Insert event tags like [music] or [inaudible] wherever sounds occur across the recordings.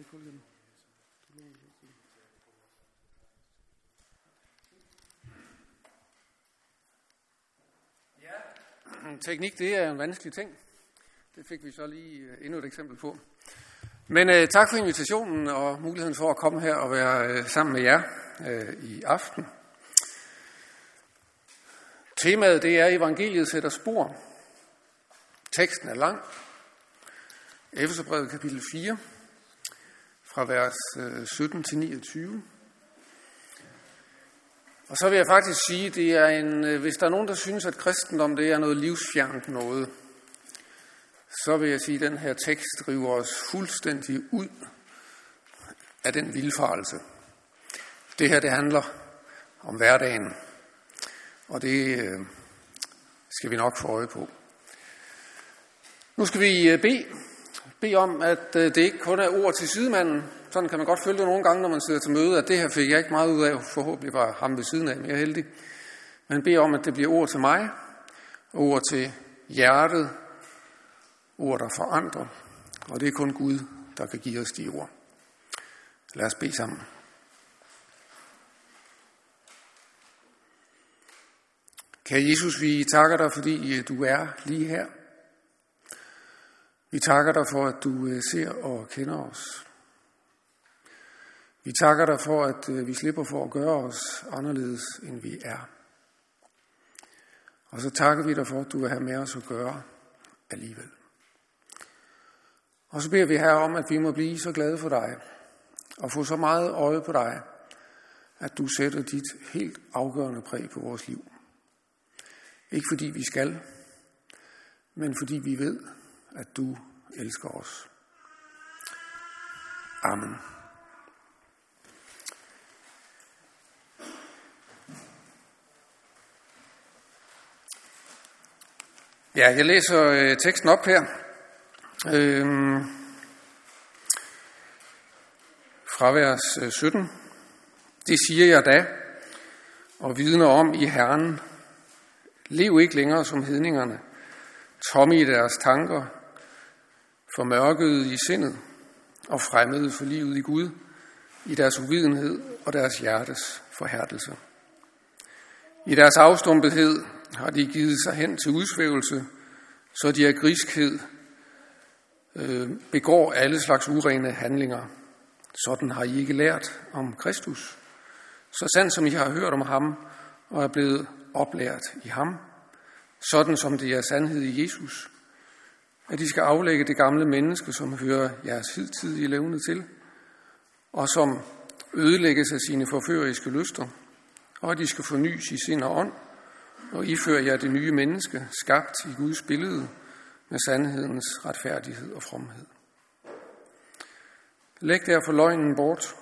Michael. Ja, teknik det er en vanskelig ting. Det fik vi så lige øh, endnu et eksempel på. Men uh, tak for invitationen og muligheden for at komme her og være uh, sammen med jer uh, i aften. Temaet det er evangeliet sætter spor. Teksten er lang. Efeserbrevet kapitel 4 fra vers øh, 17 til 29. Og så vil jeg faktisk sige, det er en, øh, hvis der er nogen, der synes, at kristendom det er noget livsfjernt noget, så vil jeg sige, at den her tekst driver os fuldstændig ud af den vildfarelse. Det her, det handler om hverdagen, og det øh, skal vi nok få øje på. Nu skal vi bede, bede om, at øh, det ikke kun er ord til sidemanden. Sådan kan man godt føle det nogle gange, når man sidder til møde, at det her fik jeg ikke meget ud af. Forhåbentlig var ham ved siden af mere heldig. Men bede om, at det bliver ord til mig, ord til hjertet, ord, der forandrer. Og det er kun Gud, der kan give os de ord. Lad os bede sammen. Kære Jesus, vi takker dig, fordi øh, du er lige her. Vi takker dig for, at du øh, ser og kender os. Vi takker dig for, at øh, vi slipper for at gøre os anderledes, end vi er. Og så takker vi dig for, at du vil have med os at gøre alligevel. Og så beder vi her om, at vi må blive så glade for dig, og få så meget øje på dig, at du sætter dit helt afgørende præg på vores liv. Ikke fordi vi skal, men fordi vi ved, at du elsker os. Amen. Ja, jeg læser øh, teksten op her. Øhm, fra vers øh, 17. Det siger jeg da, og vidner om i Herren. Lev ikke længere som hedningerne, tomme i deres tanker, formørkede i sindet og fremmede for livet i Gud, i deres uvidenhed og deres hjertes forhærdelse. I deres afstumpethed har de givet sig hen til udsvævelse, så de af griskhed øh, begår alle slags urene handlinger. Sådan har I ikke lært om Kristus. Så sandt som I har hørt om ham og er blevet oplært i ham, sådan som det er sandhed i Jesus, at de skal aflægge det gamle menneske, som hører jeres hidtidige levende til, og som ødelægges af sine forføreriske lyster, og at de skal fornyes i sind og ånd, og iføre jer det nye menneske, skabt i Guds billede, med sandhedens retfærdighed og fromhed. Læg derfor løgnen bort,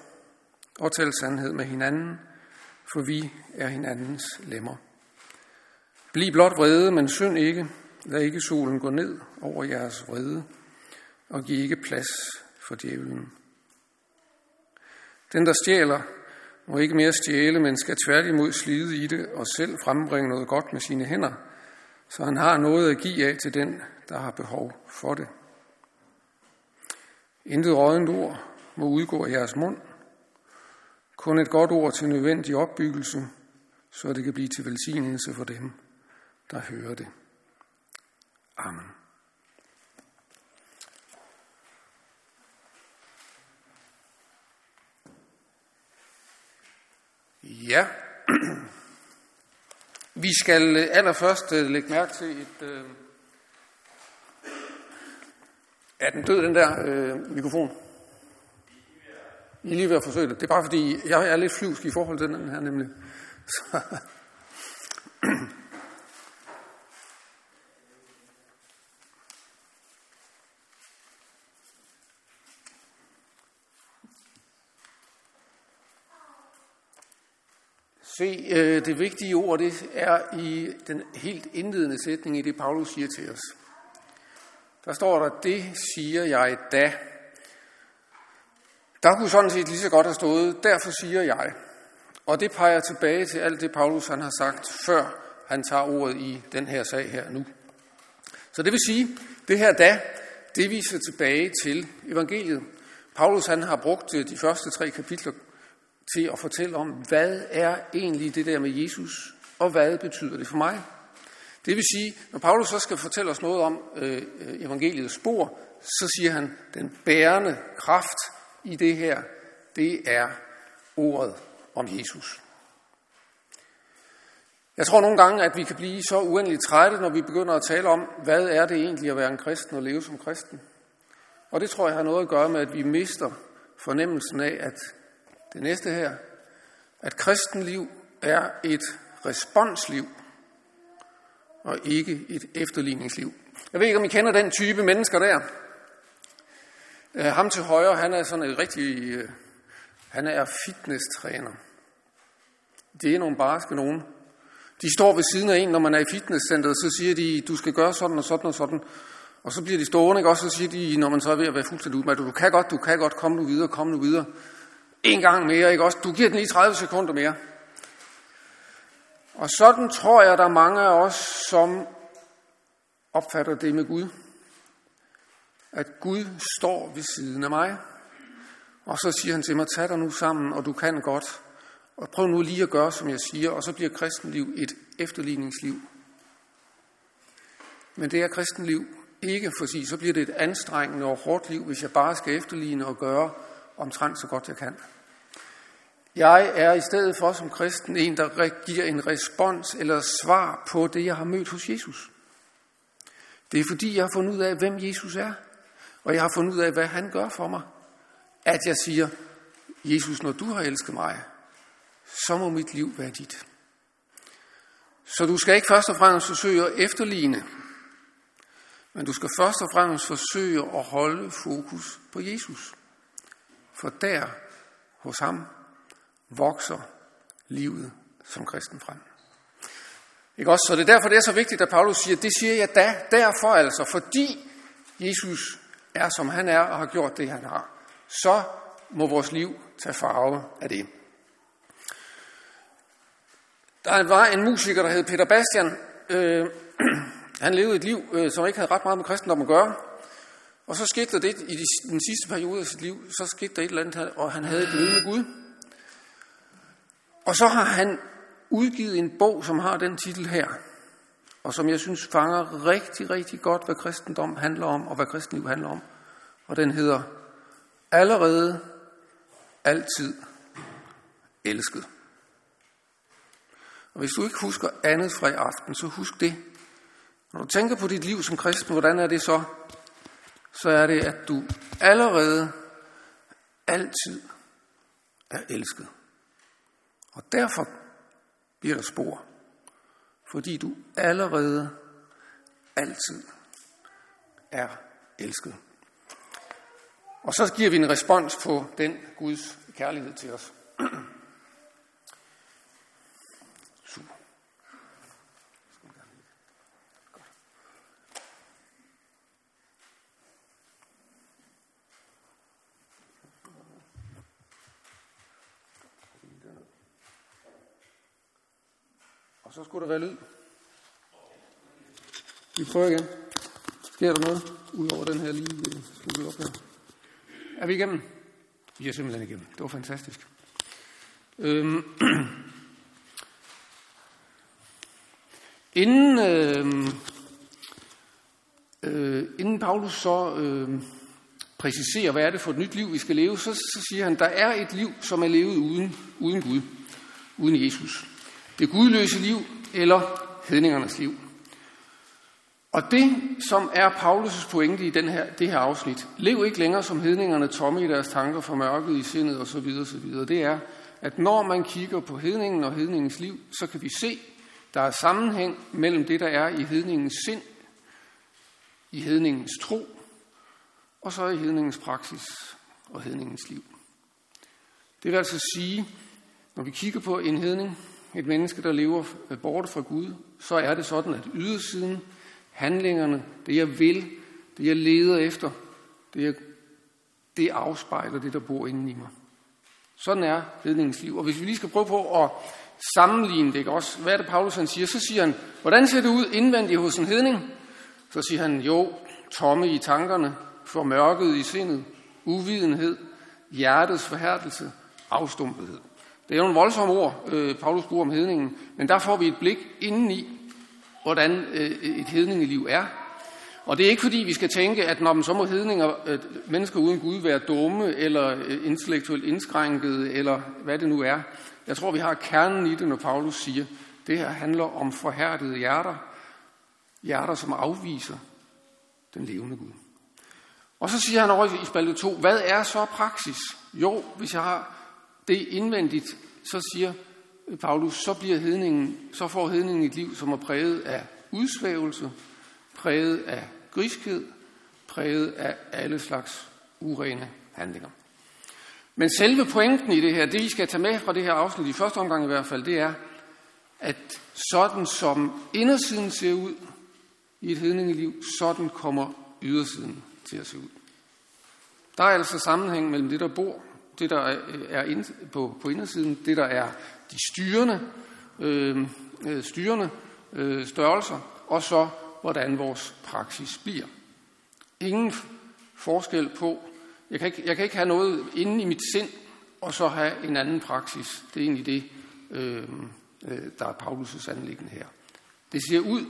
og tal sandhed med hinanden, for vi er hinandens lemmer. Bliv blot vrede, men synd ikke. Lad ikke solen gå ned over jeres vrede, og giv ikke plads for djævlen. Den, der stjæler, må ikke mere stjæle, men skal tværtimod slide i det og selv frembringe noget godt med sine hænder, så han har noget at give af til den, der har behov for det. Intet rådent ord må udgå af jeres mund, kun et godt ord til nødvendig opbyggelse, så det kan blive til velsignelse for dem, der hører det. Amen. Ja, [clears throat] vi skal øh, allerførst øh, lægge mærke til et... Øh, er den død, den der øh, mikrofon? I er lige ved at forsøge det. Det er bare fordi, jeg er lidt flyvsk i forhold til den her nemlig. [laughs] Så. [clears throat] Se, øh, det vigtige ord, det er i den helt indledende sætning i det, Paulus siger til os. Der står der, det siger jeg da. Der kunne sådan set lige så godt have stået, derfor siger jeg. Og det peger tilbage til alt det, Paulus han har sagt, før han tager ordet i den her sag her nu. Så det vil sige, det her da, det viser tilbage til evangeliet. Paulus han har brugt øh, de første tre kapitler til at fortælle om, hvad er egentlig det der med Jesus, og hvad betyder det for mig? Det vil sige, når Paulus så skal fortælle os noget om øh, evangeliets spor, så siger han, den bærende kraft i det her, det er ordet om Jesus. Jeg tror nogle gange, at vi kan blive så uendeligt trætte, når vi begynder at tale om, hvad er det egentlig at være en kristen og leve som kristen. Og det tror jeg har noget at gøre med, at vi mister fornemmelsen af, at det næste her, at kristenliv er et responsliv og ikke et efterligningsliv. Jeg ved ikke, om I kender den type mennesker der. Øh, ham til højre, han er sådan et rigtig, øh, han er fitnesstræner. Det er nogle barske nogen. De står ved siden af en, når man er i fitnesscenteret, så siger de, du skal gøre sådan og sådan og sådan. Og så bliver de stående, ikke? Og så siger de, når man så er ved at være fuldstændig udmattet, du kan godt, du kan godt, kom nu videre, kom nu videre. En gang mere, ikke også? Du giver den lige 30 sekunder mere. Og sådan tror jeg, der er mange af os, som opfatter det med Gud. At Gud står ved siden af mig. Og så siger han til mig, tag dig nu sammen, og du kan godt. Og prøv nu lige at gøre, som jeg siger, og så bliver kristenliv et efterligningsliv. Men det er kristenliv ikke, for så bliver det et anstrengende og hårdt liv, hvis jeg bare skal efterligne og gøre omtrent så godt jeg kan. Jeg er i stedet for som kristen en, der giver en respons eller svar på det, jeg har mødt hos Jesus. Det er fordi, jeg har fundet ud af, hvem Jesus er. Og jeg har fundet ud af, hvad han gør for mig. At jeg siger, Jesus, når du har elsket mig, så må mit liv være dit. Så du skal ikke først og fremmest forsøge at efterligne, men du skal først og fremmest forsøge at holde fokus på Jesus. For der, hos ham, vokser livet som kristen frem. Ikke også? Så det er derfor, det er så vigtigt, at Paulus siger, det siger jeg da, derfor altså, fordi Jesus er, som han er, og har gjort det, han har. Så må vores liv tage farve af det. Der var en musiker, der hed Peter Bastian. Øh, [clears throat] han levede et liv, øh, som ikke havde ret meget med kristendom at gøre. Og så skete der det i den sidste periode af sit liv, så skete der et eller andet, og han havde et møde med Gud. Og så har han udgivet en bog, som har den titel her, og som jeg synes fanger rigtig, rigtig godt, hvad kristendom handler om, og hvad kristenliv handler om. Og den hedder Allerede, altid, elsket. Og hvis du ikke husker andet fra i aften, så husk det. Når du tænker på dit liv som kristen, hvordan er det så? Så er det, at du allerede, altid er elsket. Og derfor bliver der spor. Fordi du allerede, altid er elsket. Og så giver vi en respons på den Guds kærlighed til os. [clears throat] så skulle der være lyd. Vi prøver igen. Sker der noget, udover den her lige sluttet op her? Er vi igennem? Vi er simpelthen igennem. Det var fantastisk. Øhm. [clears throat] Inden, øh, øh, inden Paulus så øh, præciserer, hvad er det for et nyt liv, vi skal leve, så, så siger han, der er et liv, som er levet uden, uden Gud, uden Jesus det gudløse liv eller hedningernes liv. Og det, som er Paulus' pointe i den her, det her afsnit, lev ikke længere som hedningerne tomme i deres tanker, for mørket i sindet osv., osv., det er, at når man kigger på hedningen og hedningens liv, så kan vi se, der er sammenhæng mellem det, der er i hedningens sind, i hedningens tro, og så i hedningens praksis og hedningens liv. Det vil altså sige, når vi kigger på en hedning, et menneske, der lever bort fra Gud, så er det sådan, at ydersiden, handlingerne, det jeg vil, det jeg leder efter, det, jeg, det afspejler det, der bor inde i mig. Sådan er hedningens liv. Og hvis vi lige skal prøve på at sammenligne det, ikke også? Hvad er det, Paulus han siger? Så siger han, hvordan ser det ud indvendigt hos en hedning? Så siger han, jo, tomme i tankerne, for mørket i sindet, uvidenhed, hjertets forhærdelse, afstumpethed. Det er nogle en ord, øh, Paulus bruger om hedningen, men der får vi et blik indeni, hvordan øh, et hedningeliv er. Og det er ikke fordi, vi skal tænke, at når man så må hedninger, øh, mennesker uden Gud være dumme, eller øh, intellektuelt indskrænkede, eller hvad det nu er. Jeg tror, vi har kernen i det, når Paulus siger, det her handler om forhærdede hjerter. Hjerter, som afviser den levende Gud. Og så siger han over i spalte 2, hvad er så praksis? Jo, hvis jeg har det indvendigt, så siger øh, Paulus, så, bliver hedningen, så får hedningen et liv, som er præget af udsvævelse, præget af griskhed, præget af alle slags urene handlinger. Men selve pointen i det her, det I skal tage med fra det her afsnit, i første omgang i hvert fald, det er, at sådan som indersiden ser ud i et hedningeliv, sådan kommer ydersiden til at se ud. Der er altså sammenhæng mellem det, der bor, det, der er øh, ind, på, på indersiden, det, der er de styrende, øhm, øh, styrende øh, størrelser, og så hvordan vores praksis bliver. Ingen forskel på, jeg kan, ikke, jeg kan ikke have noget inde i mit sind, og så have en anden praksis. Det er egentlig det, øhm, øh der er Paulus' anlæggende her. Det ser ud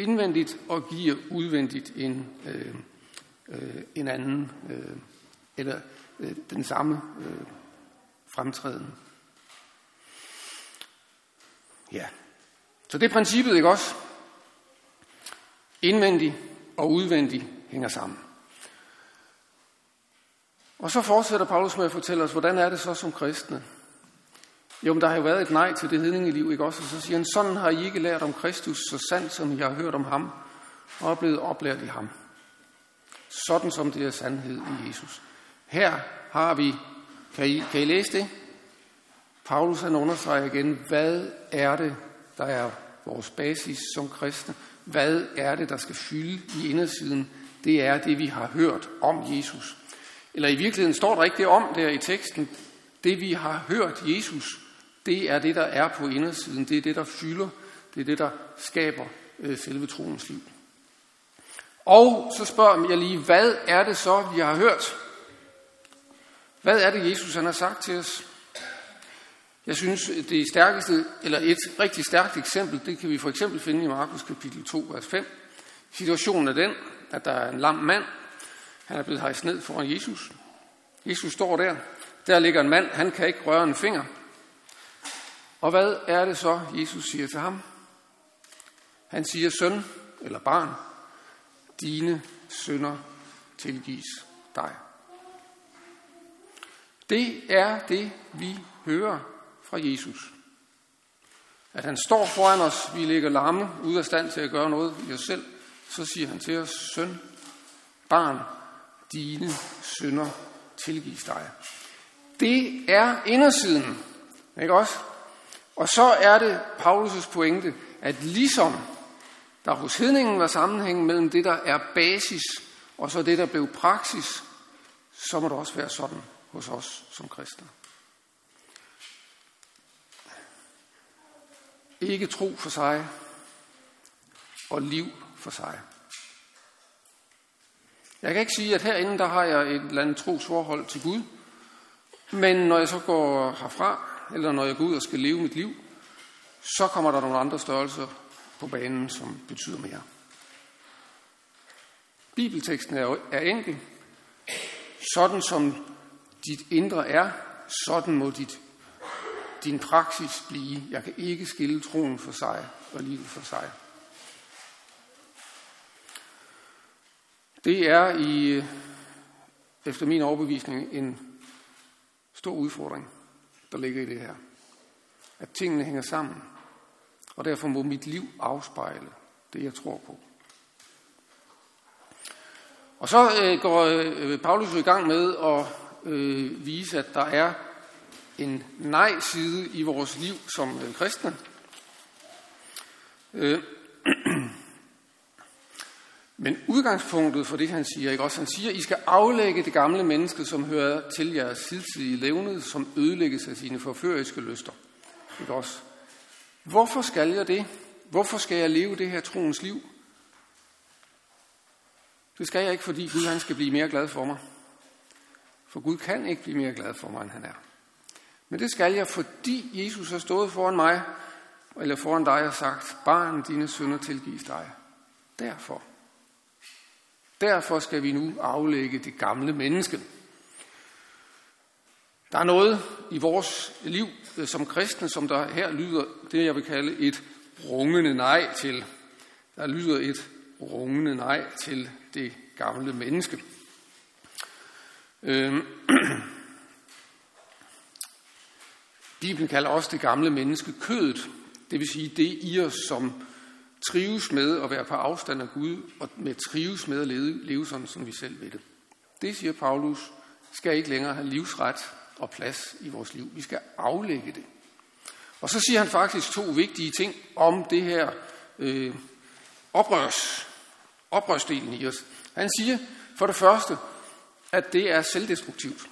indvendigt og giver udvendigt en, øh, øh, en anden, øh, eller øh, den samme øh, fremtræden. Ja. Så det er princippet, ikke også? Indvendig og udvendig hænger sammen. Og så fortsætter Paulus med at fortælle os, hvordan er det så som kristne? Jo, men der har jo været et nej til det hedningeliv, ikke også? Og så siger han, sådan har I ikke lært om Kristus, så sandt som I har hørt om ham, og er blevet oplært i ham. Sådan som det er sandhed i Jesus. Her har vi, kan I, kan I læse det? Paulus han understreger igen, hvad er det, der er vores basis som kristne? Hvad er det, der skal fylde i indersiden? Det er det, vi har hørt om Jesus. Eller i virkeligheden står der ikke det om der i teksten. Det, vi har hørt Jesus, det er det, der er på indersiden. Det er det, der fylder. Det er det, der skaber øh, selve troens liv. Og så spørger jeg lige, hvad er det så, vi har hørt? Hvad er det, Jesus han har sagt til os? Jeg synes, det stærkeste, eller et rigtig stærkt eksempel, det kan vi for eksempel finde i Markus kapitel 2, vers 5. Situationen er den, at der er en lam mand. Han er blevet hejst ned foran Jesus. Jesus står der. Der ligger en mand, han kan ikke røre en finger. Og hvad er det så, Jesus siger til ham? Han siger, søn eller barn, dine sønder tilgives dig. Det er det, vi hører fra Jesus. At han står foran os, vi ligger lamme, ude af stand til at gøre noget i os selv, så siger han til os, søn, barn, dine sønder tilgives dig. Det er indersiden, ikke også? Og så er det Paulus' pointe, at ligesom der hos hedningen var sammenhæng mellem det, der er basis, og så det, der blev praksis, så må det også være sådan hos os som kristne. Ikke tro for sig, og liv for sig. Jeg kan ikke sige, at herinde der har jeg et eller andet trosforhold til Gud, men når jeg så går herfra, eller når jeg går ud og skal leve mit liv, så kommer der nogle andre størrelser på banen, som betyder mere. Bibelteksten er, er enkel. Sådan som dit indre er, sådan må dit, din praksis blive. Jeg kan ikke skille troen for sig og livet for sig. Det er i, efter min overbevisning en stor udfordring, der ligger i det her. At tingene hænger sammen. Og derfor må mit liv afspejle det, jeg tror på. Og så øh, går øh, Paulus i gang med at øh, vise, at der er en nej-side i vores liv som øh, kristne. Øh, [clears throat] men udgangspunktet for det, han siger, ikke også? Han siger, I skal aflægge det gamle menneske, som hører til jeres hidtidige levnede, som ødelægges af sine forføriske lyster. Ikke også? Hvorfor skal jeg det? Hvorfor skal jeg leve det her troens liv? Det skal jeg ikke, fordi Gud han skal blive mere glad for mig. For Gud kan ikke blive mere glad for mig, end han er. Men det skal jeg, fordi Jesus har stået foran mig, eller foran dig og sagt, barn, dine sønder tilgives dig. Derfor. Derfor skal vi nu aflægge det gamle menneske. Der er noget i vores liv øh, som kristne, som der her lyder det, jeg vil kalde et rungende nej til. Der lyder et rungende nej til det gamle menneske. Øhm. [clears throat] Bibelen kalder også det gamle menneske kødet, det vil sige det i os, som trives med at være på afstand af Gud, og med trives med at leve, leve sådan, som vi selv vil det. Det, siger Paulus, skal ikke længere have livsret og plads i vores liv. Vi skal aflægge det. Og så siger han faktisk to vigtige ting om det her øh, oprørs, oprørsdelen i os. Han siger for det første, at det er selvdestruktivt.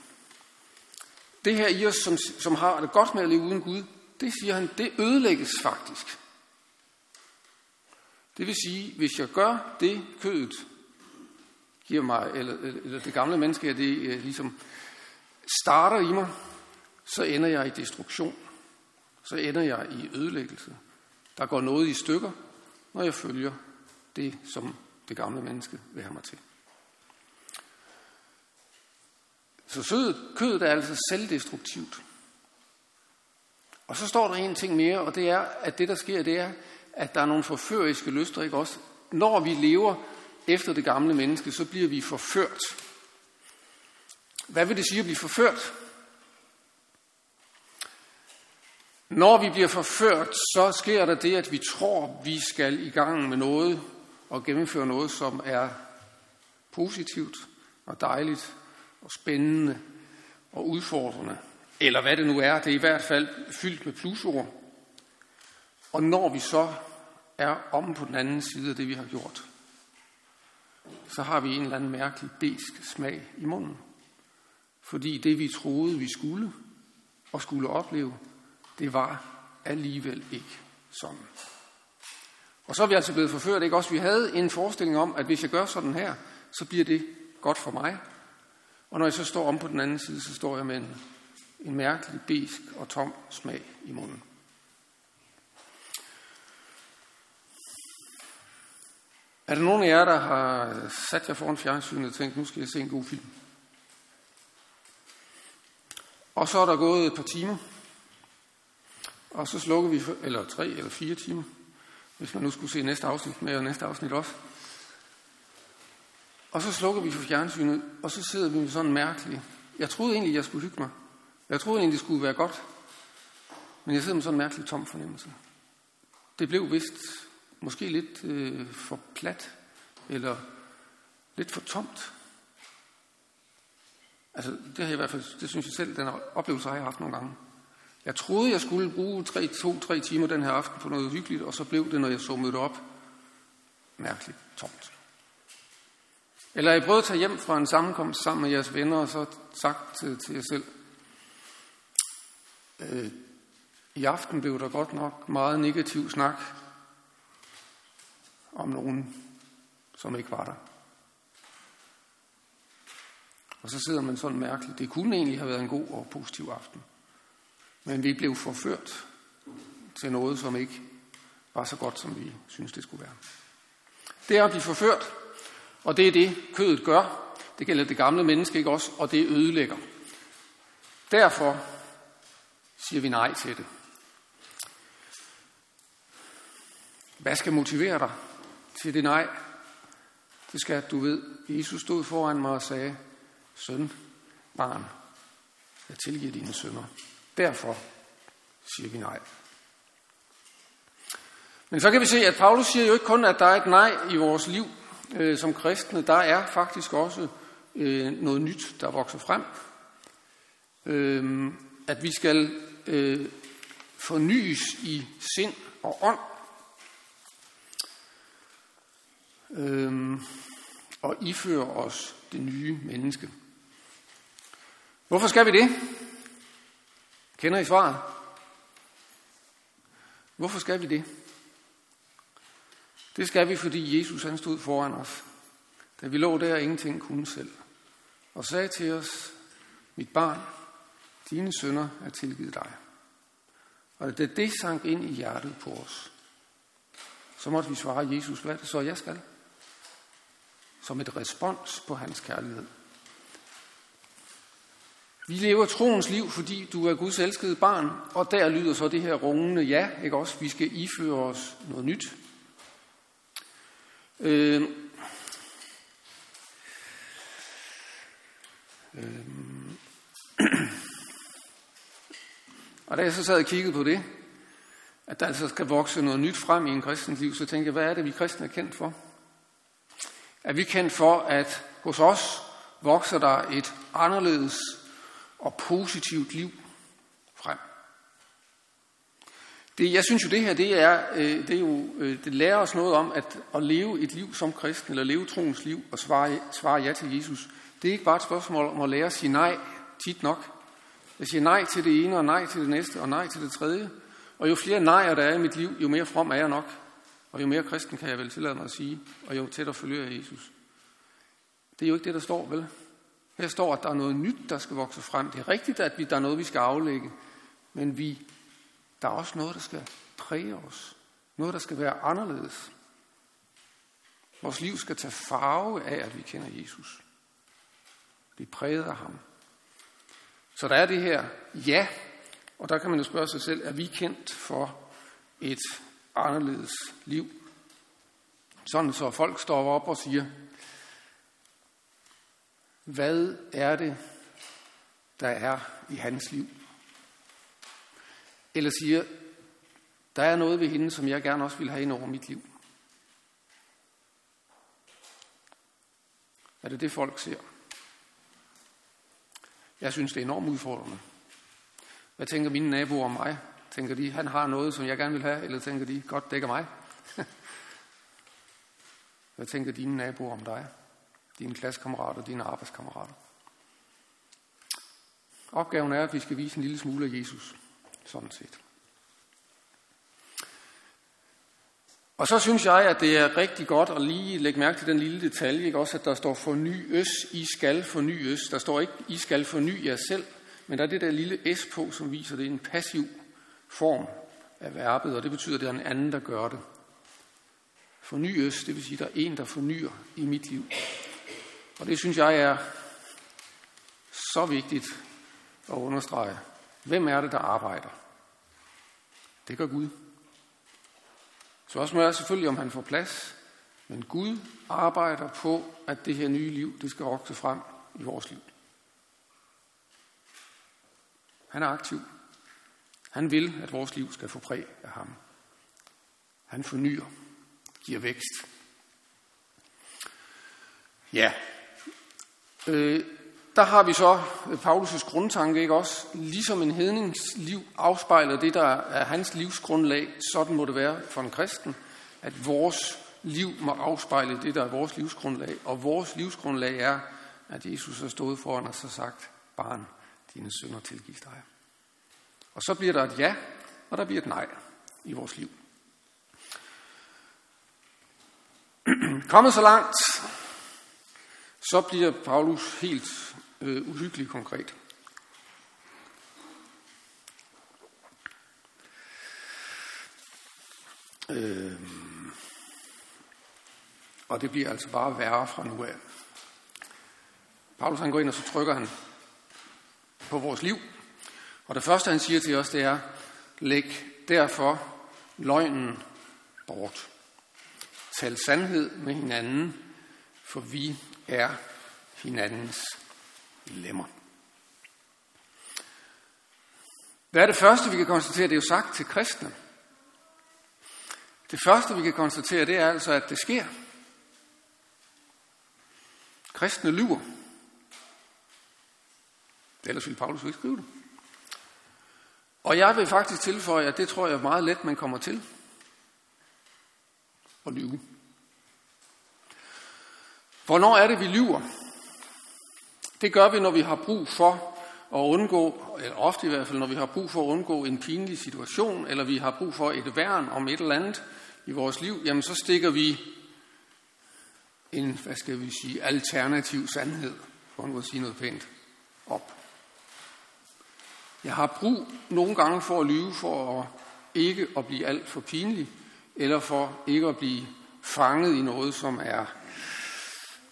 Det her i os, som, som har det godt med at leve uden Gud, det siger han, det ødelægges faktisk. Det vil sige, hvis jeg gør det, kødet giver mig, eller, eller det gamle menneske, det eh, ligesom starter i mig, så ender jeg i destruktion. Så ender jeg i ødelæggelse. Der går noget i stykker, når jeg følger det, som det gamle menneske vil have mig til. Så sødet, kødet er altså selvdestruktivt. Og så står der en ting mere, og det er, at det der sker, det er, at der er nogle forføriske lyster, ikke også? Når vi lever efter det gamle menneske, så bliver vi forført. Hvad vil det sige at blive forført? Når vi bliver forført, så sker der det, at vi tror, vi skal i gang med noget og gennemføre noget, som er positivt og dejligt og spændende og udfordrende. Eller hvad det nu er, det er i hvert fald fyldt med plusord. Og når vi så er om på den anden side af det, vi har gjort, så har vi en eller anden mærkelig besk smag i munden. Fordi det, vi troede, vi skulle og skulle opleve, det var alligevel ikke sådan. Og så er vi altså blevet forført, ikke også? Vi havde en forestilling om, at hvis jeg gør sådan her, så bliver det godt for mig. Og når jeg så står om på den anden side, så står jeg med en, en mærkelig, besk og tom smag i munden. Er der nogen af jer, der har sat jer foran fjernsynet og tænkt, nu skal jeg se en god film? Og så er der gået et par timer, og så slukker vi, for, eller tre eller fire timer, hvis man nu skulle se næste afsnit med, og næste afsnit også. Og så slukker vi for fjernsynet, og så sidder vi med sådan mærkeligt. Jeg troede egentlig, jeg skulle hygge mig. Jeg troede egentlig, det skulle være godt. Men jeg sidder med sådan en mærkelig tom fornemmelse. Det blev vist måske lidt øh, for plat, eller lidt for tomt. Altså, det har jeg i hvert fald, det synes jeg selv, den oplevelse har jeg haft nogle gange. Jeg troede, jeg skulle bruge to-tre timer den her aften på noget hyggeligt, og så blev det, når jeg så mødte op, mærkeligt tomt. Eller I prøvet at tage hjem fra en sammenkomst sammen med jeres venner, og så sagt til, til jer selv, øh, i aften blev der godt nok meget negativ snak om nogen, som ikke var der. Og så sidder man sådan mærkeligt. Det kunne egentlig have været en god og positiv aften. Men vi blev forført til noget, som ikke var så godt, som vi synes, det skulle være. Det er at blive forført, og det er det, kødet gør. Det gælder det gamle menneske ikke også, og det ødelægger. Derfor siger vi nej til det. Hvad skal motivere dig til det nej? Det skal, du ved, Jesus stod foran mig og sagde, søn, barn, jeg tilgiver dine sønner. Derfor siger vi nej. Men så kan vi se, at Paulus siger jo ikke kun, at der er et nej i vores liv øh, som kristne. Der er faktisk også øh, noget nyt, der vokser frem. Øh, at vi skal øh, fornyes i sind og ånd. Øh, og iføre os det nye menneske. Hvorfor skal vi det? Kender I svaret? Hvorfor skal vi det? Det skal vi, fordi Jesus han stod foran os, da vi lå der og ingenting kunne selv, og sagde til os, mit barn, dine sønder er tilgivet dig. Og da det sank ind i hjertet på os, så måtte vi svare Jesus, hvad er det så, jeg skal? Som et respons på hans kærlighed. Vi lever troens liv, fordi du er Guds elskede barn, og der lyder så det her rungende ja, ikke også? Vi skal iføre os noget nyt. Øh, øh, [clears throat] og da jeg så sad og kiggede på det, at der altså skal vokse noget nyt frem i en kristens liv, så tænkte jeg, hvad er det, vi kristne er kendt for? Er vi kendt for, at hos os vokser der et anderledes og positivt liv frem? Det, jeg synes jo, det her, det er, øh, det er jo, øh, det lærer os noget om, at at leve et liv som kristen, eller leve troens liv, og svare, svare ja til Jesus, det er ikke bare et spørgsmål om at lære at sige nej tit nok. Jeg siger nej til det ene, og nej til det næste, og nej til det tredje. Og jo flere nejer der er i mit liv, jo mere from er jeg nok. Og jo mere kristen kan jeg vel tillade mig at sige, og jo tættere følger jeg Jesus. Det er jo ikke det, der står, vel? Her står, at der er noget nyt, der skal vokse frem. Det er rigtigt, at vi, der er noget, vi skal aflægge. Men vi, der er også noget, der skal præge os. Noget, der skal være anderledes. Vores liv skal tage farve af, at vi kender Jesus. Vi er præget af ham. Så der er det her ja, og der kan man jo spørge sig selv, er vi kendt for et anderledes liv? Sådan så folk står op og siger, hvad er det, der er i hans liv? Eller siger, der er noget ved hende, som jeg gerne også vil have ind over mit liv. Er det det, folk ser? Jeg synes, det er enormt udfordrende. Hvad tænker mine naboer om mig? Tænker de, han har noget, som jeg gerne vil have, eller tænker de, godt dækker mig? [laughs] Hvad tænker dine naboer om dig? Dine klassekammerater, dine arbejdskammerater? Opgaven er, at vi skal vise en lille smule af Jesus, sådan set. Og så synes jeg, at det er rigtig godt at lige lægge mærke til den lille detalje, ikke? også at der står forny øs, I skal fornyes. Der står ikke, I skal forny jer selv, men der er det der lille s på, som viser, at det er en passiv form af verbet, og det betyder, at det er en anden, der gør det. Fornyes, det vil sige, at der er en, der fornyer i mit liv. Og det synes jeg er så vigtigt at understrege. Hvem er det, der arbejder? Det gør Gud. Spørgsmålet er selvfølgelig, om han får plads. Men Gud arbejder på, at det her nye liv, det skal vokse frem i vores liv. Han er aktiv. Han vil, at vores liv skal få præg af ham. Han fornyer, giver vækst. Ja, øh, der har vi så øh, Paulus' grundtanke, ikke også? Ligesom en hednings liv afspejler det, der er hans livsgrundlag, sådan må det være for en kristen, at vores liv må afspejle det, der er vores livsgrundlag. Og vores livsgrundlag er, at Jesus har stået foran os og sagt, barn, dine sønder tilgives dig. Og så bliver der et ja, og der bliver et nej i vores liv. [clears throat] Kommet så langt, så bliver Paulus helt øh, uhyggeligt konkret. Øh, og det bliver altså bare værre fra nu af. Paulus han går ind, og så trykker han på vores liv. Og det første, han siger til os, det er, læg derfor løgnen bort. Tal sandhed med hinanden, for vi er hinandens lemmer. Hvad er det første, vi kan konstatere? Det er jo sagt til kristne. Det første, vi kan konstatere, det er altså, at det sker. Kristne lyver. Ellers ville Paulus ikke skrive det. Og jeg vil faktisk tilføje, at det tror jeg meget let, man kommer til. At lyve. Hvornår er det, vi lyver? Det gør vi, når vi har brug for at undgå, eller ofte i hvert fald, når vi har brug for at undgå en pinlig situation, eller vi har brug for et værn om et eller andet i vores liv, jamen så stikker vi en, hvad skal vi sige, alternativ sandhed, for at sige noget pænt, op. Jeg har brug nogle gange for at lyve, for at ikke at blive alt for pinlig, eller for ikke at blive fanget i noget, som er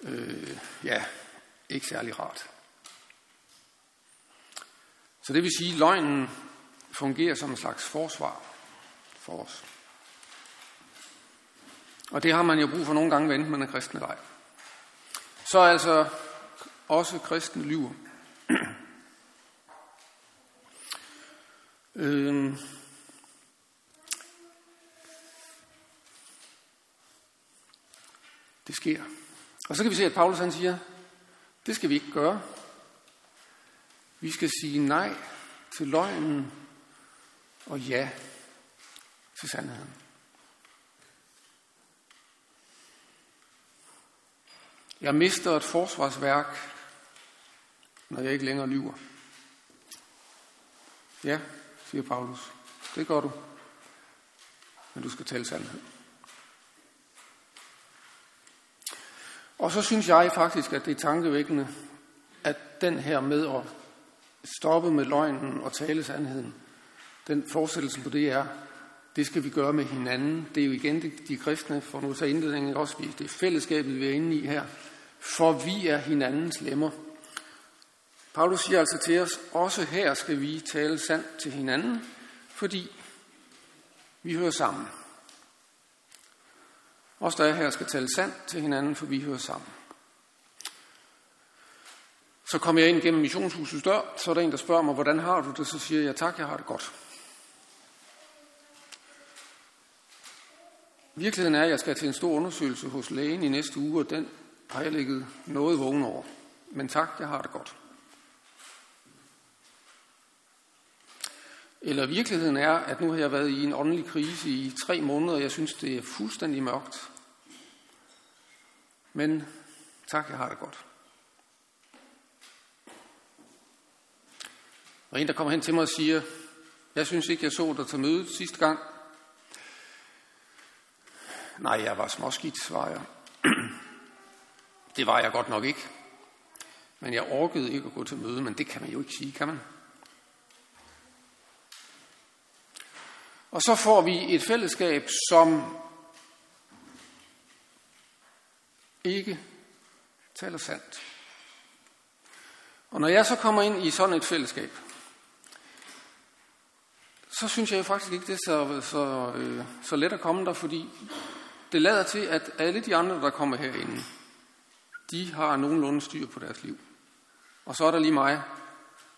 øh, ja, ikke særlig rart. Så det vil sige, at løgnen fungerer som en slags forsvar for os. Og det har man jo brug for nogle gange, enten man er kristen eller ej. Så altså også kristen lyver. [clears throat] øhm. Det sker. Og så kan vi se, at Paulus han siger, det skal vi ikke gøre. Vi skal sige nej til løgnen og ja til sandheden. Jeg mister et forsvarsværk, når jeg ikke længere lyver. Ja, siger Paulus. Det gør du. Men du skal tale sandheden. Og så synes jeg faktisk, at det er tankevækkende, at den her med at stoppe med løgnen og tale sandheden, den fortsættelse på det er, det skal vi gøre med hinanden. Det er jo igen det, de kristne, for nu tager indledningen også, det er fællesskabet, vi er inde i her. For vi er hinandens lemmer. Paulus siger altså til os, også her skal vi tale sandt til hinanden, fordi vi hører sammen. Os, der her skal tale sandt til hinanden, for vi hører sammen. Så kommer jeg ind gennem missionshusets dør, så er der en, der spørger mig, hvordan har du det? Så siger jeg, tak, jeg har det godt. Virkeligheden er, at jeg skal til en stor undersøgelse hos lægen i næste uge, og den har jeg ligget noget vågen over. Men tak, jeg har det godt. Eller virkeligheden er, at nu har jeg været i en åndelig krise i tre måneder, og jeg synes, det er fuldstændig mørkt. Men tak, jeg har det godt. Og en, der kommer hen til mig og siger, jeg synes ikke, jeg så dig til møde sidste gang. Nej, jeg var småskidt, svarer jeg. [clears throat] Det var jeg godt nok ikke. Men jeg orkede ikke at gå til møde, men det kan man jo ikke sige, kan man? Og så får vi et fællesskab, som ikke taler sandt. Og når jeg så kommer ind i sådan et fællesskab, så synes jeg jo faktisk ikke, det er så, så, øh, så let at komme der, fordi det lader til, at alle de andre, der kommer herinde, de har nogenlunde styr på deres liv. Og så er der lige mig,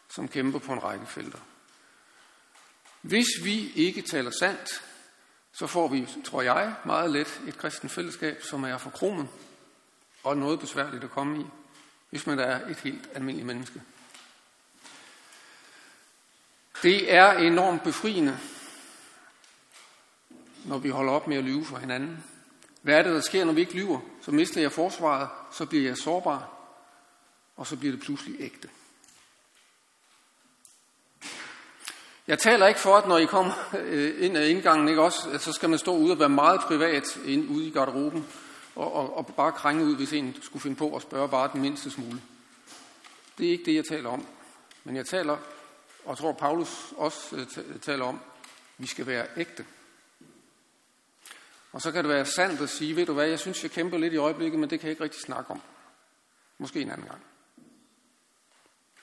som kæmper på en række felter. Hvis vi ikke taler sandt, så får vi, tror jeg, meget let et kristen fællesskab, som er for kromen og noget besværligt at komme i, hvis man er et helt almindeligt menneske. Det er enormt befriende, når vi holder op med at lyve for hinanden. Hvad er det, der sker, når vi ikke lyver? Så mister jeg forsvaret, så bliver jeg sårbar, og så bliver det pludselig ægte. Jeg taler ikke for, at når I kommer øh, ind ad indgangen, ikke også, så skal man stå ude og være meget privat ind, ude i garderoben, og, og, og bare krænge ud, hvis en skulle finde på at spørge bare den mindste smule. Det er ikke det, jeg taler om. Men jeg taler, og jeg tror Paulus også øh, taler om, vi skal være ægte. Og så kan det være sandt at sige, ved du hvad, jeg synes, jeg kæmper lidt i øjeblikket, men det kan jeg ikke rigtig snakke om. Måske en anden gang.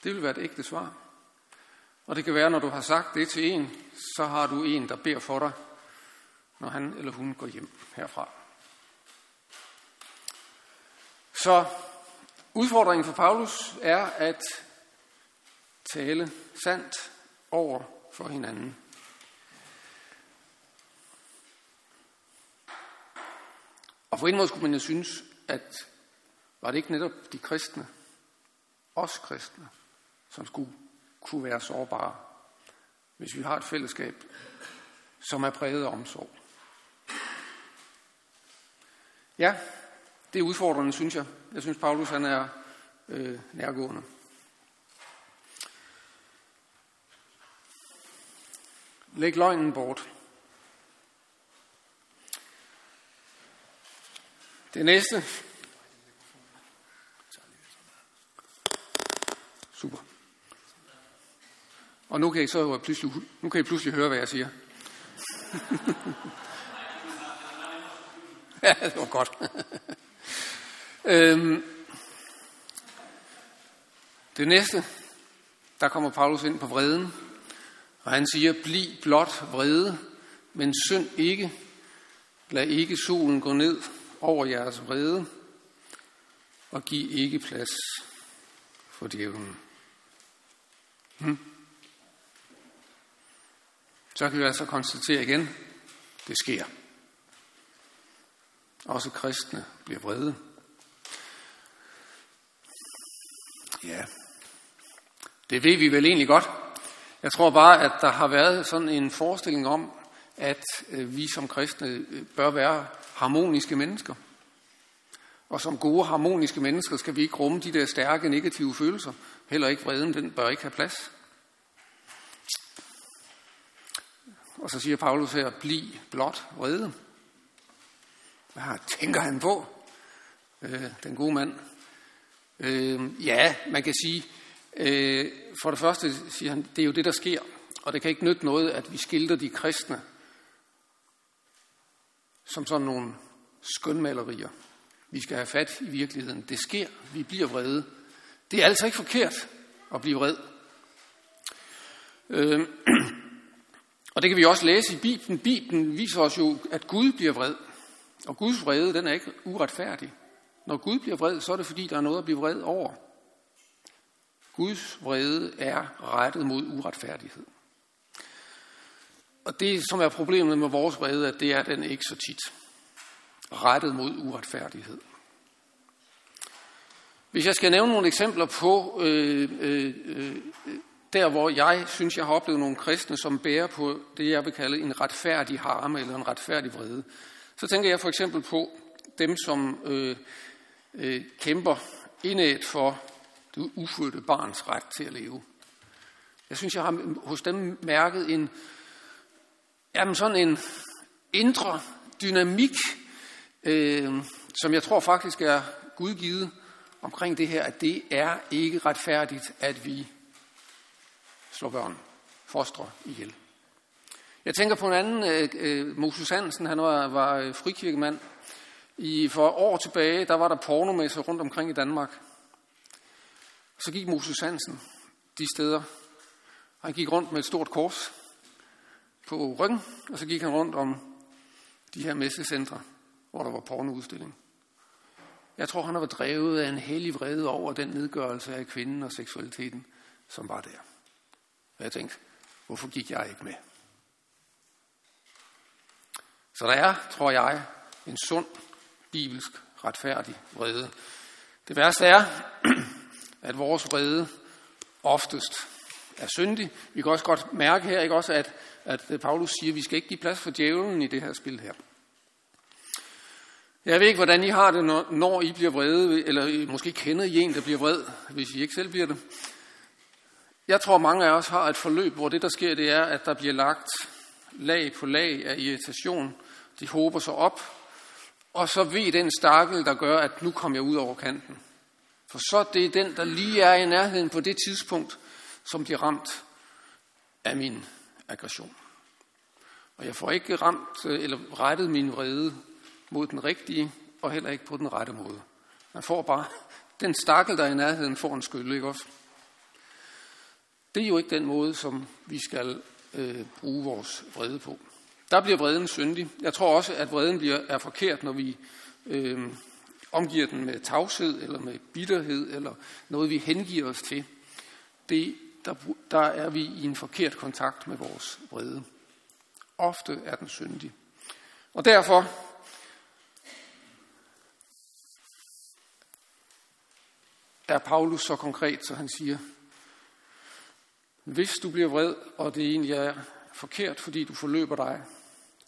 Det vil være et ægte svar. Og det kan være, når du har sagt det til en, så har du en, der beder for dig, når han eller hun går hjem herfra. Så udfordringen for Paulus er at tale sandt over for hinanden. Og på en måde skulle man jo synes, at var det ikke netop de kristne, os kristne, som skulle kunne være sårbare, hvis vi har et fællesskab, som er præget af omsorg. Ja, det er udfordrende, synes jeg. Jeg synes, Paulus han er øh, nærgående. Læg løgnen bort. Det næste. Super. Og nu kan I så pludselig, nu kan I pludselig høre, hvad jeg siger. [laughs] ja, det var godt. [laughs] øhm, det næste, der kommer Paulus ind på vreden, og han siger, bliv blot vrede, men synd ikke. Lad ikke solen gå ned over jeres vrede, og giv ikke plads for djævlen. Hmm. Så kan vi altså konstatere igen, det sker. Også kristne bliver vrede. Ja, det ved vi vel egentlig godt. Jeg tror bare, at der har været sådan en forestilling om, at øh, vi som kristne øh, bør være harmoniske mennesker. Og som gode harmoniske mennesker skal vi ikke rumme de der stærke negative følelser. Heller ikke vreden, den bør ikke have plads. Og så siger Paulus her, bliv blot vrede. Hvad tænker han på, øh, den gode mand? Øh, ja, man kan sige, øh, for det første siger han, det er jo det, der sker. Og det kan ikke nytte noget, at vi skilter de kristne som sådan nogle skønmalerier. Vi skal have fat i virkeligheden. Det sker. Vi bliver vrede. Det er altså ikke forkert at blive vred. Øh, [clears throat] og det kan vi også læse i Bibelen. Bibelen viser os jo, at Gud bliver vred. Og Guds vrede, den er ikke uretfærdig. Når Gud bliver vred, så er det fordi, der er noget at blive vred over. Guds vrede er rettet mod uretfærdighed. Og det, som er problemet med vores vrede, at det er den ikke så tit. Rettet mod uretfærdighed. Hvis jeg skal nævne nogle eksempler på øh, øh, øh, der, hvor jeg synes, jeg har oplevet nogle kristne, som bærer på det, jeg vil kalde en retfærdig harme eller en retfærdig vrede, så tænker jeg for eksempel på dem, som øh, øh, kæmper indad for det ufødte barns ret til at leve. Jeg synes, jeg har hos dem mærket en, jamen sådan en indre dynamik, øh, som jeg tror faktisk er gudgivet omkring det her, at det er ikke retfærdigt, at vi slår børn, fostre ihjel. Jeg tænker på en anden, øh, øh Moses Hansen, han var, var øh, frikirkemand. I, for år tilbage, der var der pornomesser rundt omkring i Danmark. Så gik Moses Hansen de steder. Han gik rundt med et stort kors på ryggen, og så gik han rundt om de her messecentre, hvor der var pornoudstilling. Jeg tror, han var drevet af en hellig vrede over den nedgørelse af kvinden og seksualiteten, som var der. Jeg tænkte, hvorfor gik jeg ikke med? Så der er, tror jeg, en sund, bibelsk, retfærdig vrede. Det værste er, [clears throat] at vores vrede oftest er syndig. Vi kan også godt mærke her, ikke også, at, at Paulus siger, at vi skal ikke give plads for djævlen i det her spil her. Jeg ved ikke, hvordan I har det, når, når I bliver vrede, eller I måske kender I en, der bliver vred, hvis I ikke selv bliver det. Jeg tror, mange af os har et forløb, hvor det, der sker, det er, at der bliver lagt lag på lag af irritation. De håber sig op, og så ved den stakkel, der gør, at nu kommer jeg ud over kanten. For så det er den, der lige er i nærheden på det tidspunkt, som bliver ramt af min aggression. Og jeg får ikke ramt øh, eller rettet min vrede mod den rigtige, og heller ikke på den rette måde. Man får bare den stakkel, der er i nærheden, får en skyld, ikke også? Det er jo ikke den måde, som vi skal øh, bruge vores vrede på. Der bliver vreden syndig. Jeg tror også, at vreden bliver, er forkert, når vi øh, omgiver den med tavshed, eller med bitterhed, eller noget, vi hengiver os til. Det, der, der er vi i en forkert kontakt med vores vrede. Ofte er den syndig. Og derfor er Paulus så konkret, så han siger, hvis du bliver vred, og det egentlig er forkert, fordi du forløber dig,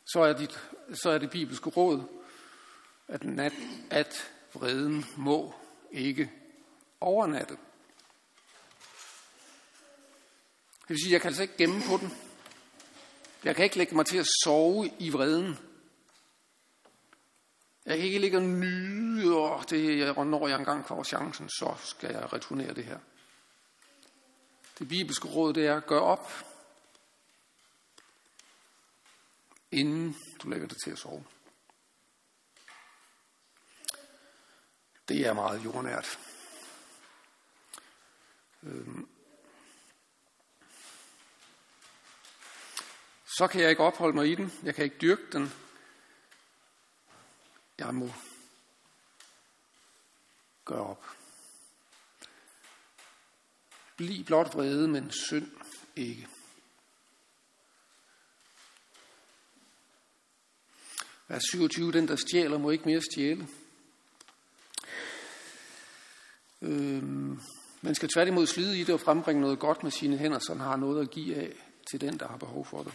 så er, dit, så er det bibelske råd, at, nat, at vreden må ikke overnatte. Det vil sige, jeg kan altså ikke gemme på den. Jeg kan ikke lægge mig til at sove i vreden. Jeg kan ikke ligge og nyde, og det, når jeg engang får chancen, så skal jeg returnere det her. Det bibelske råd, det er, gør op, inden du lægger dig til at sove. Det er meget jordnært. Øhm. Så kan jeg ikke opholde mig i den. Jeg kan ikke dyrke den. Jeg må gøre op. Bliv blot vrede, men synd ikke. Vers 27, den der stjæler, må ikke mere stjæle. Øhm, man skal tværtimod slide i det og frembringe noget godt med sine hænder, så han har noget at give af til den, der har behov for det.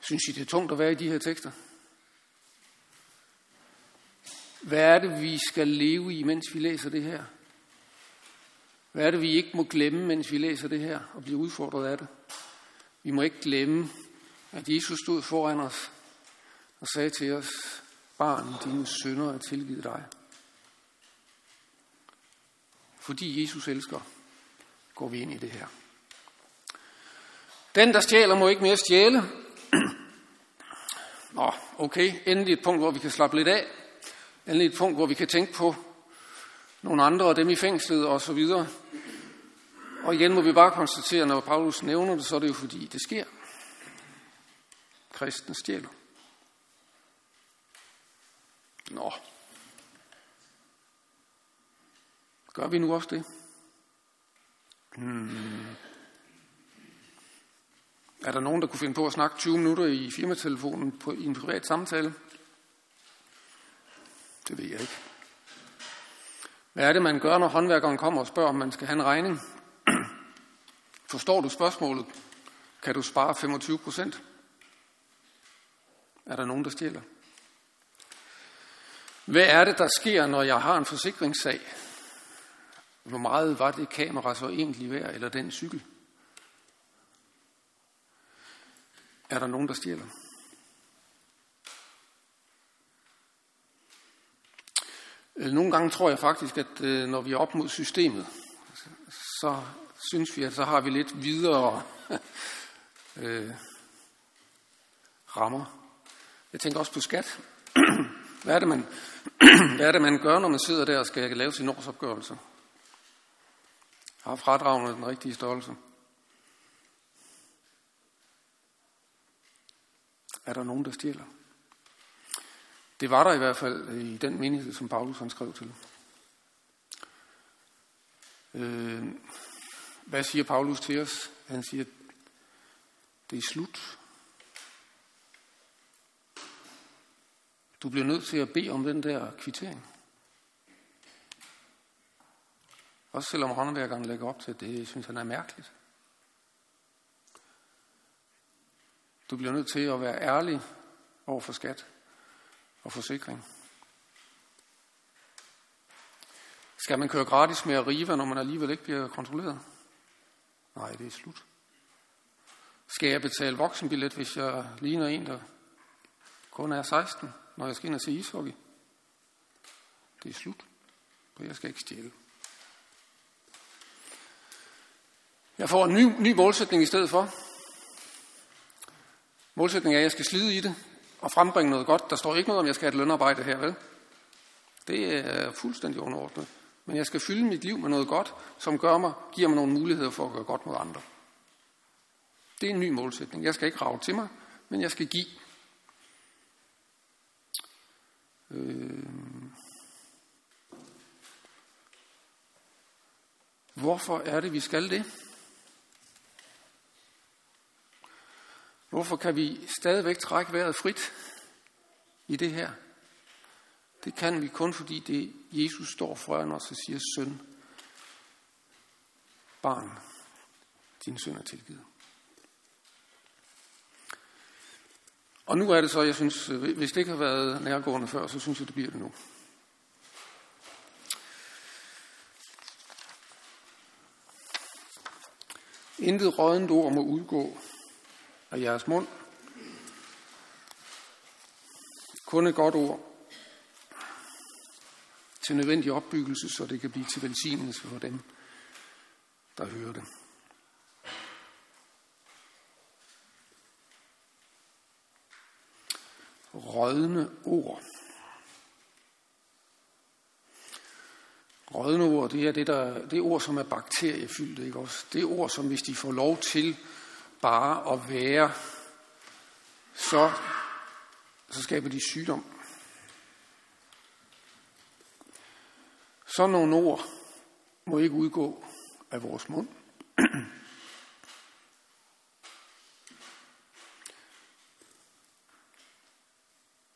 Synes I, det er tungt at være i de her tekster? Hvad er det, vi skal leve i, mens vi læser det her? Hvad er det, vi ikke må glemme, mens vi læser det her og bliver udfordret af det? Vi må ikke glemme, at Jesus stod foran os og sagde til os, barn, dine sønder er tilgivet dig. Fordi Jesus elsker, går vi ind i det her. Den, der stjæler, må ikke mere stjæle. [clears throat] Nå, okay, endelig et punkt, hvor vi kan slappe lidt af. Endelig et punkt, hvor vi kan tænke på nogle andre og dem i fængslet og så videre. Og igen må vi bare konstatere, når Paulus nævner det, så er det jo fordi, det sker. Kristen stjæler. Nå. Gør vi nu også det? Hmm. Er der nogen, der kunne finde på at snakke 20 minutter i firmatelefonen på, i en privat samtale? Det ved jeg ikke. Hvad er det, man gør, når håndværkeren kommer og spørger, om man skal have en regning? Forstår du spørgsmålet? Kan du spare 25 procent? Er der nogen, der stjæler? Hvad er det, der sker, når jeg har en forsikringssag? Hvor meget var det kamera så egentlig værd, eller den cykel? Er der nogen, der stjæler? Nogle gange tror jeg faktisk, at øh, når vi er op mod systemet, så synes vi, at så har vi lidt videre [laughs] øh, rammer. Jeg tænker også på skat. [clears throat] Hvad er, det, man, [clears throat] hvad er det, man gør, når man sidder der og skal lave sin årsopgørelse? Har fradragene den rigtige størrelse? Er der nogen, der stjæler? Det var der i hvert fald i den menighed, som Paulus han skrev til. Øh, hvad siger Paulus til os? Han siger, det er slut. Du bliver nødt til at bede om den der kvittering. Også selvom håndværkeren lægger op til det, synes han er mærkeligt. Du bliver nødt til at være ærlig over for skat og forsikring. Skal man køre gratis med at rive, når man alligevel ikke bliver kontrolleret? Nej, det er slut. Skal jeg betale voksenbillet, hvis jeg ligner en, der kun er 16, når jeg skal ind og se ishockey? Det er slut, for jeg skal ikke stjæle. Jeg får en ny, ny målsætning i stedet for. Målsætningen er, at jeg skal slide i det og frembringe noget godt. Der står ikke noget om, jeg skal have et lønarbejde her, vel? Det er fuldstændig underordnet. Men jeg skal fylde mit liv med noget godt, som gør mig, giver mig nogle muligheder for at gøre godt mod andre. Det er en ny målsætning. Jeg skal ikke rave til mig, men jeg skal give. Øh... Hvorfor er det, vi skal det? Hvorfor kan vi stadigvæk trække vejret frit i det her? Det kan vi kun, fordi det Jesus står foran os og siger, søn, barn, din søn er tilgivet. Og nu er det så, jeg synes, hvis det ikke har været nærgående før, så synes jeg, det bliver det nu. Intet rådent ord må udgå af jeres mund. Kun et godt ord til nødvendig opbyggelse, så det kan blive til velsignelse for dem, der hører det. Rødne ord. Rødne ord, det er det, der, det er ord, som er bakteriefyldte, ikke også? Det er ord, som hvis de får lov til bare at være, så, så skaber de sygdom. Sådan nogle ord må ikke udgå af vores mund.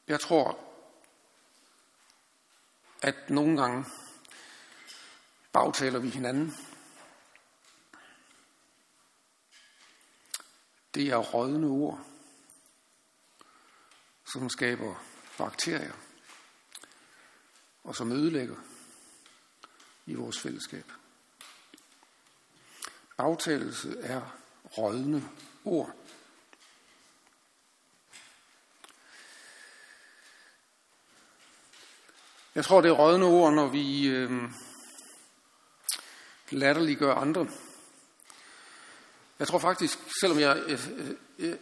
Jeg tror, at nogle gange bagtaler vi hinanden. Det er rådne ord, som skaber bakterier og som ødelægger i vores fællesskab. Bagtalelse er rådne ord. Jeg tror, det er rådne ord, når vi øh, latterliggør andre. Jeg tror faktisk, selvom jeg... Øh, øh, øh,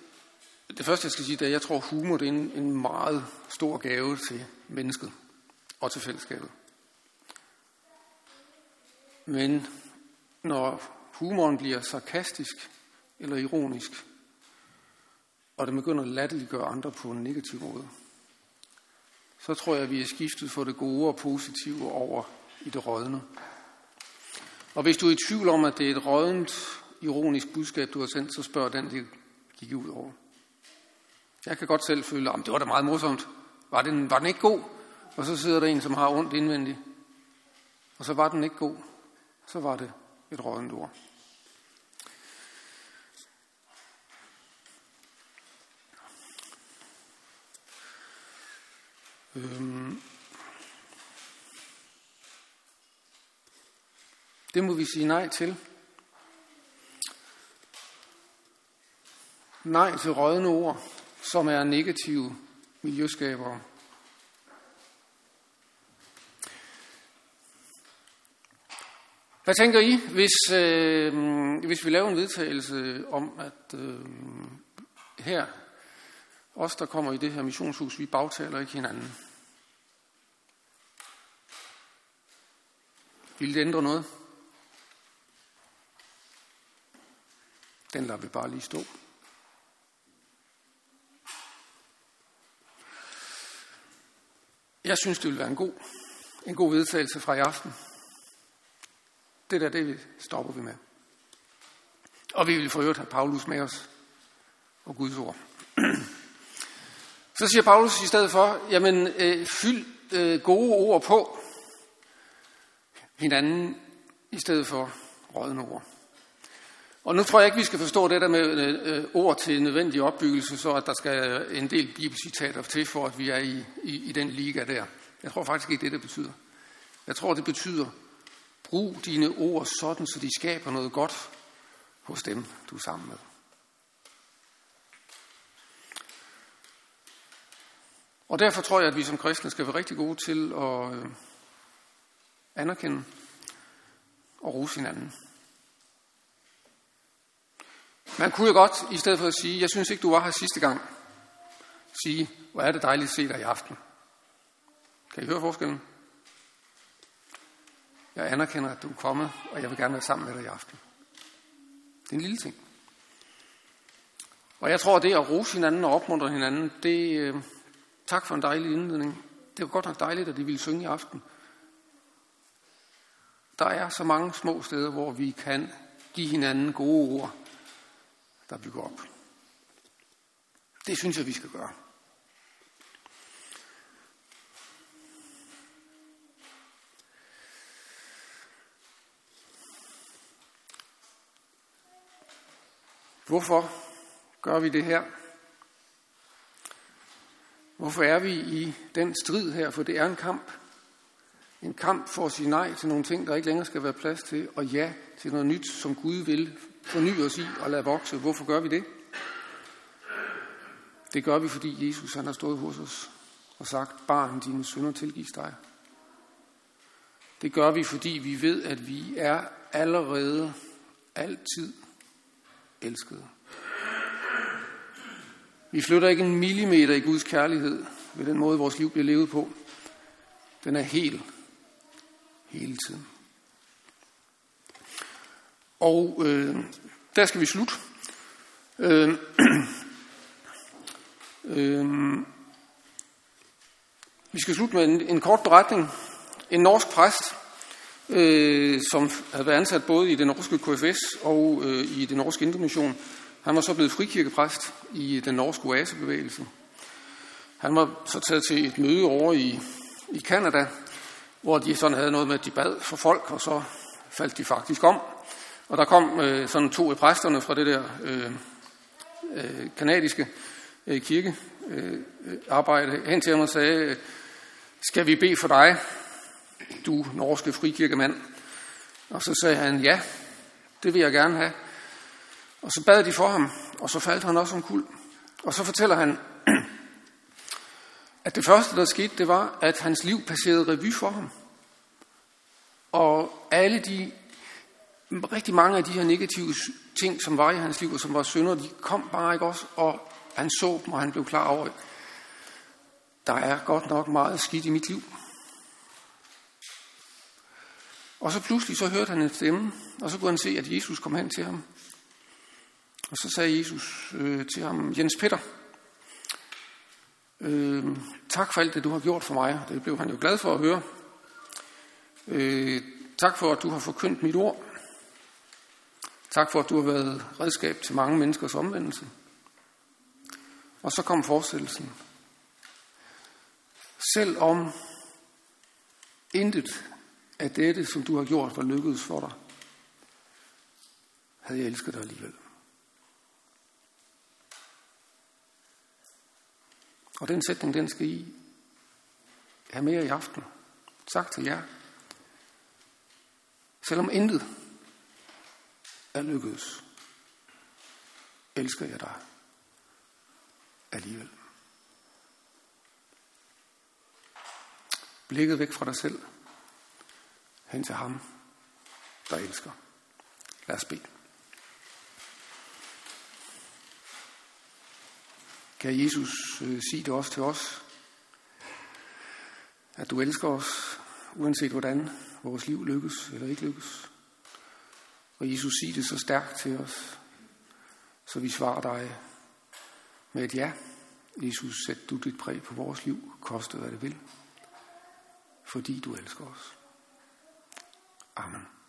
det første, jeg skal sige, det er, at jeg tror, humor det er en, en meget stor gave til mennesket og til fællesskabet. Men når humoren bliver sarkastisk eller ironisk, og det begynder at latterliggøre andre på en negativ måde, så tror jeg, at vi er skiftet for det gode og positive over i det rådne. Og hvis du er i tvivl om, at det er et rådent, ironisk budskab, du har sendt, så spørg den, det gik ud over. Jeg kan godt selv føle, at det var da meget morsomt. Var den, var den ikke god? Og så sidder der en, som har ondt indvendigt. Og så var den ikke god. Så var det et rådent ord. Øhm. Det må vi sige nej til. Nej til rådne ord, som er negative miljøskabere. Hvad tænker I, hvis, øh, hvis vi laver en vedtagelse om, at øh, her, os der kommer i det her missionshus, vi bagtaler ikke hinanden? Vil det ændre noget? Den lader vi bare lige stå. Jeg synes, det vil være en god, en god vedtagelse fra i aften. Det der, det stopper vi med. Og vi vil for øvrigt have Paulus med os og Guds ord. [clears throat] Så siger Paulus i stedet for, jamen øh, fyld øh, gode ord på hinanden i stedet for rådne ord. Og nu tror jeg ikke, vi skal forstå det der med øh, øh ord til nødvendig opbyggelse, så at der skal en del bibelcitater til, for at vi er i, i, i den liga der. Jeg tror faktisk ikke, det det betyder. Jeg tror, det betyder, brug dine ord sådan, så de skaber noget godt hos dem, du er sammen med. Og derfor tror jeg, at vi som kristne skal være rigtig gode til at øh, anerkende og rose hinanden. Man kunne jo godt, i stedet for at sige, jeg synes ikke, du var her sidste gang, sige, hvor er det dejligt at se dig i aften. Kan I høre forskellen? Jeg anerkender, at du er kommet, og jeg vil gerne være sammen med dig i aften. Det er en lille ting. Og jeg tror, at det at rose hinanden og opmuntre hinanden, det, øh, tak for en dejlig indledning. Det var godt nok dejligt, at de ville synge i aften. Der er så mange små steder, hvor vi kan give hinanden gode ord, der bygger op. Det synes jeg, vi skal gøre. Hvorfor gør vi det her? Hvorfor er vi i den strid her? For det er en kamp. En kamp for at sige nej til nogle ting, der ikke længere skal være plads til, og ja til noget nyt, som Gud vil forny os i og lade vokse. Hvorfor gør vi det? Det gør vi, fordi Jesus han har stået hos os og sagt, barn, dine synder tilgives dig. Det gør vi, fordi vi ved, at vi er allerede altid elskede. Vi flytter ikke en millimeter i Guds kærlighed ved den måde, vores liv bliver levet på. Den er helt, hele tiden. Og øh, der skal vi slutte. Øh, [clears throat] øh, vi skal slutte med en, en kort beretning. En norsk præst, øh, som havde været ansat både i den norske KFS og øh, i den norske Indremission, han var så blevet frikirkepræst i den norske oasebevægelse. Han var så taget til et møde over i, i Canada, hvor de sådan havde noget med, at de bad for folk, og så faldt de faktisk om. Og der kom øh, sådan to af præsterne fra det der øh, øh, kanadiske øh, kirkearbejde øh, hen til ham og sagde, skal vi bede for dig, du norske frikirkemand? Og så sagde han, ja, det vil jeg gerne have. Og så bad de for ham, og så faldt han også om kul. Og så fortæller han, [clears throat] at det første, der skete, det var, at hans liv passerede revy for ham. Og alle de, rigtig mange af de her negative ting, som var i hans liv, og som var synder, de kom bare ikke også, og han så dem, og han blev klar over, der er godt nok meget skidt i mit liv. Og så pludselig så hørte han en stemme, og så kunne han se, at Jesus kom hen til ham. Og så sagde Jesus øh, til ham, Jens Peter, øh, tak for alt det, du har gjort for mig. Det blev han jo glad for at høre. Øh, tak for, at du har forkyndt mit ord. Tak for, at du har været redskab til mange menneskers omvendelse. Og så kom forestillelsen. Selvom intet at dette, som du har gjort, var lykkedes for dig, havde jeg elsket dig alligevel. Og den sætning, den skal I have med i aften. Sagt til jer. Selvom intet er lykkedes, elsker jeg dig alligevel. Blikket væk fra dig selv, hen til ham, der elsker. Lad os bede. Kan Jesus øh, sige det også til os, at du elsker os, uanset hvordan vores liv lykkes eller ikke lykkes. Og Jesus siger det så stærkt til os, så vi svarer dig med et ja. Jesus, sæt du dit præg på vores liv, koste hvad det vil, fordi du elsker os. Amen.